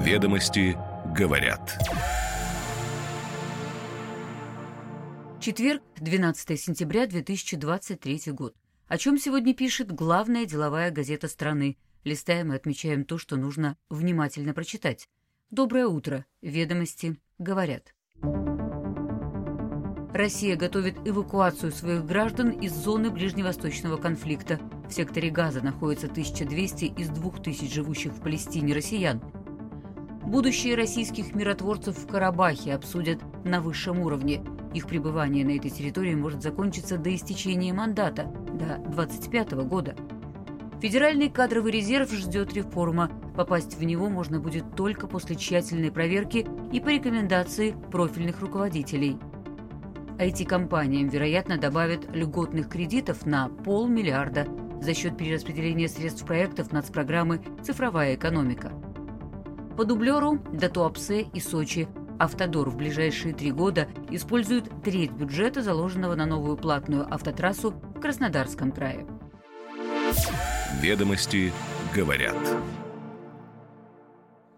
Ведомости говорят. Четверг, 12 сентября 2023 год. О чем сегодня пишет главная деловая газета страны. Листаем и отмечаем то, что нужно внимательно прочитать. Доброе утро. Ведомости говорят. Россия готовит эвакуацию своих граждан из зоны ближневосточного конфликта. В секторе Газа находится 1200 из 2000 живущих в Палестине россиян. Будущее российских миротворцев в Карабахе обсудят на высшем уровне. Их пребывание на этой территории может закончиться до истечения мандата, до 2025 года. Федеральный кадровый резерв ждет реформа. Попасть в него можно будет только после тщательной проверки и по рекомендации профильных руководителей – IT-компаниям, вероятно, добавят льготных кредитов на полмиллиарда за счет перераспределения средств проектов нацпрограммы «Цифровая экономика». По дублеру Датуапсе и Сочи Автодор в ближайшие три года использует треть бюджета, заложенного на новую платную автотрассу в Краснодарском крае. Ведомости говорят.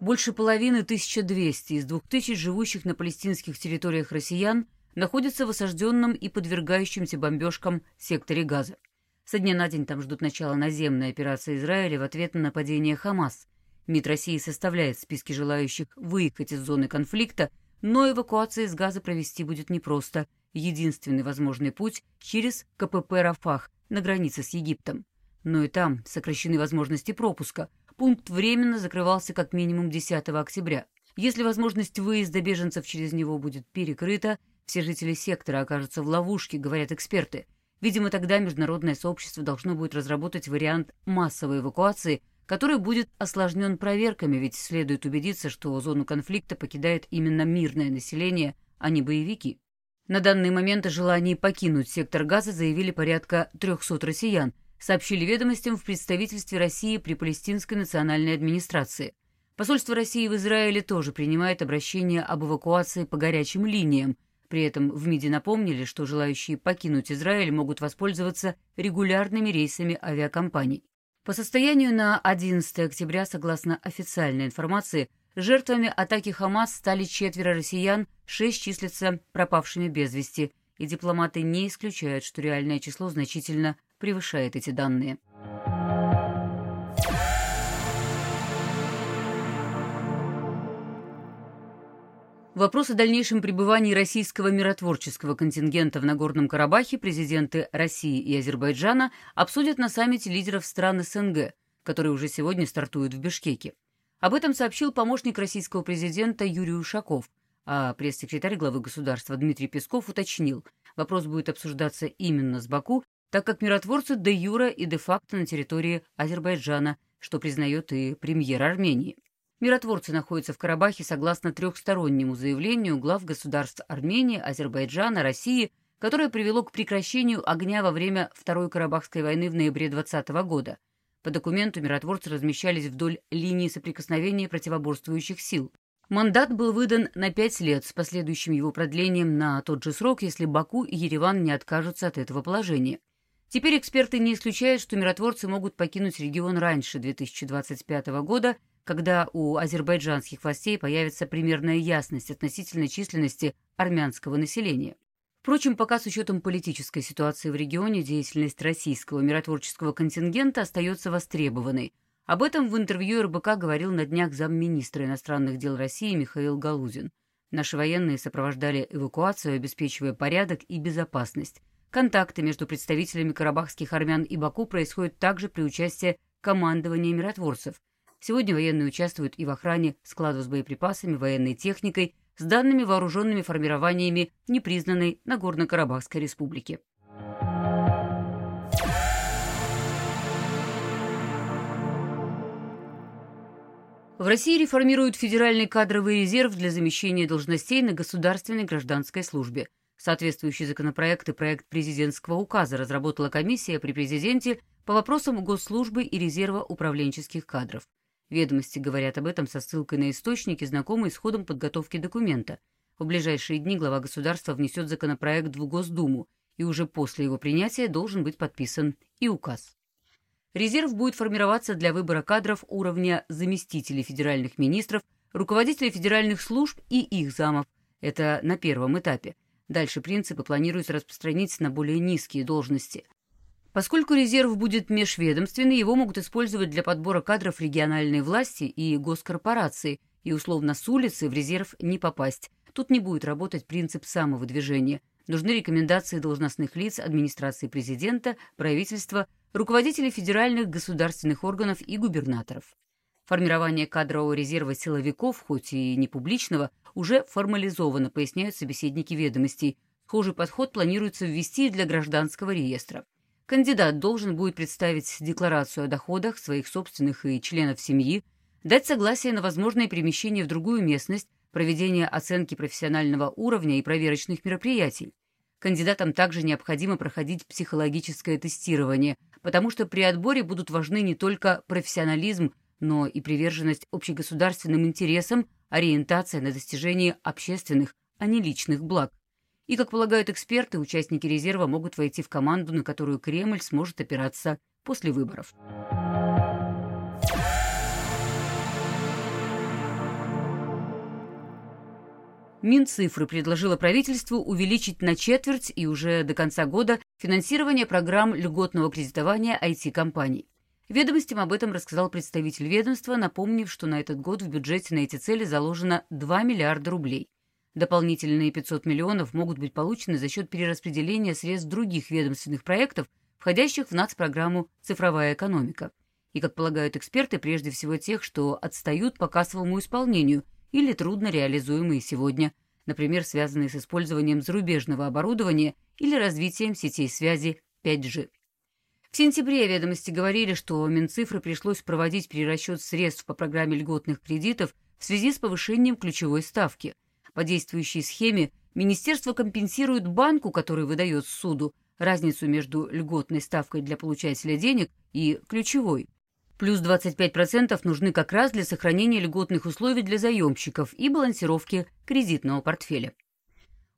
Больше половины 1200 из 2000 живущих на палестинских территориях россиян – находится в осажденном и подвергающемся бомбежкам секторе Газа. Со дня на день там ждут начала наземной операции Израиля в ответ на нападение Хамас. МИД России составляет списки желающих выехать из зоны конфликта, но эвакуация из Газа провести будет непросто. Единственный возможный путь через КПП «Рафах» на границе с Египтом. Но и там сокращены возможности пропуска. Пункт временно закрывался как минимум 10 октября. Если возможность выезда беженцев через него будет перекрыта, все жители сектора окажутся в ловушке, говорят эксперты. Видимо, тогда международное сообщество должно будет разработать вариант массовой эвакуации, который будет осложнен проверками, ведь следует убедиться, что зону конфликта покидает именно мирное население, а не боевики. На данный момент о желании покинуть сектор газа заявили порядка 300 россиян, сообщили ведомостям в представительстве России при Палестинской национальной администрации. Посольство России в Израиле тоже принимает обращение об эвакуации по горячим линиям – при этом в МИДе напомнили, что желающие покинуть Израиль могут воспользоваться регулярными рейсами авиакомпаний. По состоянию на 11 октября, согласно официальной информации, жертвами атаки Хамас стали четверо россиян, шесть числятся пропавшими без вести, и дипломаты не исключают, что реальное число значительно превышает эти данные. Вопрос о дальнейшем пребывании российского миротворческого контингента в Нагорном Карабахе президенты России и Азербайджана обсудят на саммите лидеров стран СНГ, который уже сегодня стартует в Бишкеке. Об этом сообщил помощник российского президента Юрий Ушаков, а пресс-секретарь главы государства Дмитрий Песков уточнил, вопрос будет обсуждаться именно с Баку, так как миротворцы де юра и де-факто на территории Азербайджана, что признает и премьер Армении. Миротворцы находятся в Карабахе согласно трехстороннему заявлению глав государств Армении, Азербайджана, России, которое привело к прекращению огня во время Второй Карабахской войны в ноябре 2020 года. По документу миротворцы размещались вдоль линии соприкосновения противоборствующих сил. Мандат был выдан на пять лет с последующим его продлением на тот же срок, если Баку и Ереван не откажутся от этого положения. Теперь эксперты не исключают, что миротворцы могут покинуть регион раньше 2025 года – когда у азербайджанских властей появится примерная ясность относительно численности армянского населения. Впрочем, пока с учетом политической ситуации в регионе деятельность российского миротворческого контингента остается востребованной. Об этом в интервью РБК говорил на днях замминистра иностранных дел России Михаил Галузин. Наши военные сопровождали эвакуацию, обеспечивая порядок и безопасность. Контакты между представителями карабахских армян и Баку происходят также при участии командования миротворцев – Сегодня военные участвуют и в охране складов с боеприпасами, военной техникой, с данными вооруженными формированиями непризнанной Нагорно-Карабахской республики. В России реформируют Федеральный кадровый резерв для замещения должностей на государственной гражданской службе. Соответствующий законопроект и проект президентского указа разработала комиссия при президенте по вопросам госслужбы и резерва управленческих кадров. Ведомости говорят об этом со ссылкой на источники, знакомые с ходом подготовки документа. В ближайшие дни глава государства внесет законопроект в Госдуму, и уже после его принятия должен быть подписан и указ. Резерв будет формироваться для выбора кадров уровня заместителей федеральных министров, руководителей федеральных служб и их замов. Это на первом этапе. Дальше принципы планируется распространить на более низкие должности. Поскольку резерв будет межведомственный, его могут использовать для подбора кадров региональной власти и госкорпорации, и условно с улицы в резерв не попасть. Тут не будет работать принцип самого движения. Нужны рекомендации должностных лиц администрации президента, правительства, руководителей федеральных государственных органов и губернаторов. Формирование кадрового резерва силовиков, хоть и не публичного, уже формализовано, поясняют собеседники ведомостей. Схожий подход планируется ввести для гражданского реестра. Кандидат должен будет представить декларацию о доходах своих собственных и членов семьи, дать согласие на возможное перемещение в другую местность, проведение оценки профессионального уровня и проверочных мероприятий. Кандидатам также необходимо проходить психологическое тестирование, потому что при отборе будут важны не только профессионализм, но и приверженность общегосударственным интересам, ориентация на достижение общественных, а не личных благ. И, как полагают эксперты, участники резерва могут войти в команду, на которую Кремль сможет опираться после выборов. Минцифры предложила правительству увеличить на четверть и уже до конца года финансирование программ льготного кредитования IT-компаний. Ведомостям об этом рассказал представитель ведомства, напомнив, что на этот год в бюджете на эти цели заложено 2 миллиарда рублей. Дополнительные 500 миллионов могут быть получены за счет перераспределения средств других ведомственных проектов, входящих в нацпрограмму «Цифровая экономика». И, как полагают эксперты, прежде всего тех, что отстают по кассовому исполнению или трудно реализуемые сегодня, например, связанные с использованием зарубежного оборудования или развитием сетей связи 5G. В сентябре ведомости говорили, что Минцифры пришлось проводить перерасчет средств по программе льготных кредитов в связи с повышением ключевой ставки. По действующей схеме Министерство компенсирует банку, который выдает суду, разницу между льготной ставкой для получателя денег и ключевой. Плюс 25% нужны как раз для сохранения льготных условий для заемщиков и балансировки кредитного портфеля.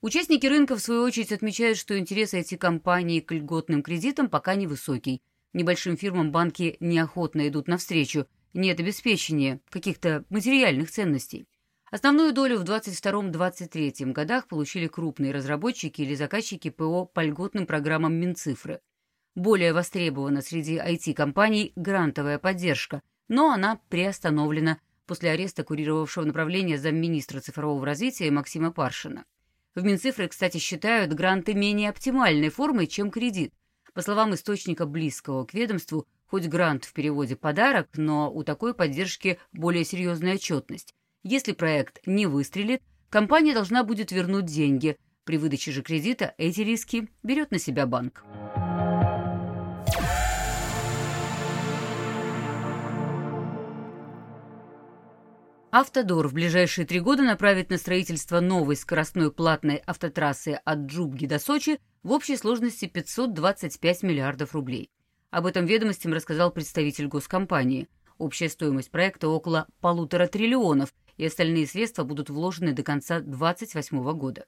Участники рынка, в свою очередь, отмечают, что интерес эти компании к льготным кредитам пока невысокий. Небольшим фирмам банки неохотно идут навстречу, нет обеспечения каких-то материальных ценностей. Основную долю в 2022-2023 годах получили крупные разработчики или заказчики ПО по льготным программам Минцифры – более востребована среди IT-компаний грантовая поддержка, но она приостановлена после ареста курировавшего направления замминистра цифрового развития Максима Паршина. В Минцифры, кстати, считают гранты менее оптимальной формой, чем кредит. По словам источника близкого к ведомству, хоть грант в переводе «подарок», но у такой поддержки более серьезная отчетность. Если проект не выстрелит, компания должна будет вернуть деньги. При выдаче же кредита эти риски берет на себя банк. Автодор в ближайшие три года направит на строительство новой скоростной платной автотрассы от Джубги до Сочи в общей сложности 525 миллиардов рублей. Об этом ведомостям рассказал представитель госкомпании. Общая стоимость проекта около полутора триллионов, и остальные средства будут вложены до конца 2028 года.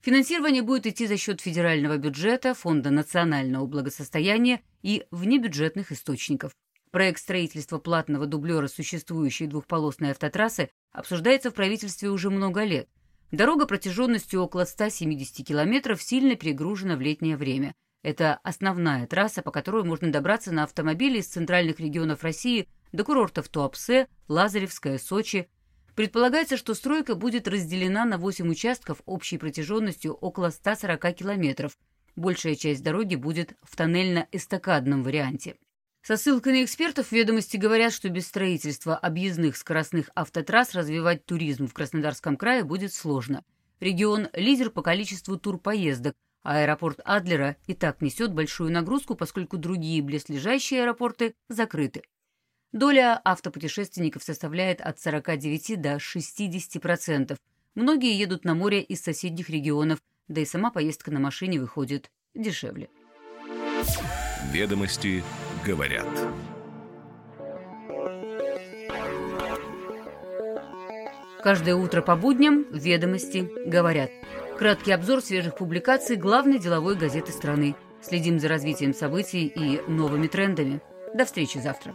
Финансирование будет идти за счет федерального бюджета, Фонда национального благосостояния и внебюджетных источников. Проект строительства платного дублера существующей двухполосной автотрассы обсуждается в правительстве уже много лет. Дорога протяженностью около 170 километров сильно перегружена в летнее время. Это основная трасса, по которой можно добраться на автомобиле из центральных регионов России до курортов Туапсе, Лазаревская, Сочи. Предполагается, что стройка будет разделена на 8 участков общей протяженностью около 140 километров. Большая часть дороги будет в тоннельно-эстакадном варианте. Со ссылкой на экспертов ведомости говорят, что без строительства объездных скоростных автотрасс развивать туризм в Краснодарском крае будет сложно. Регион – лидер по количеству турпоездок, а аэропорт Адлера и так несет большую нагрузку, поскольку другие близлежащие аэропорты закрыты. Доля автопутешественников составляет от 49 до 60%. Многие едут на море из соседних регионов, да и сама поездка на машине выходит дешевле. Ведомости говорят. Каждое утро по будням «Ведомости говорят». Краткий обзор свежих публикаций главной деловой газеты страны. Следим за развитием событий и новыми трендами. До встречи завтра.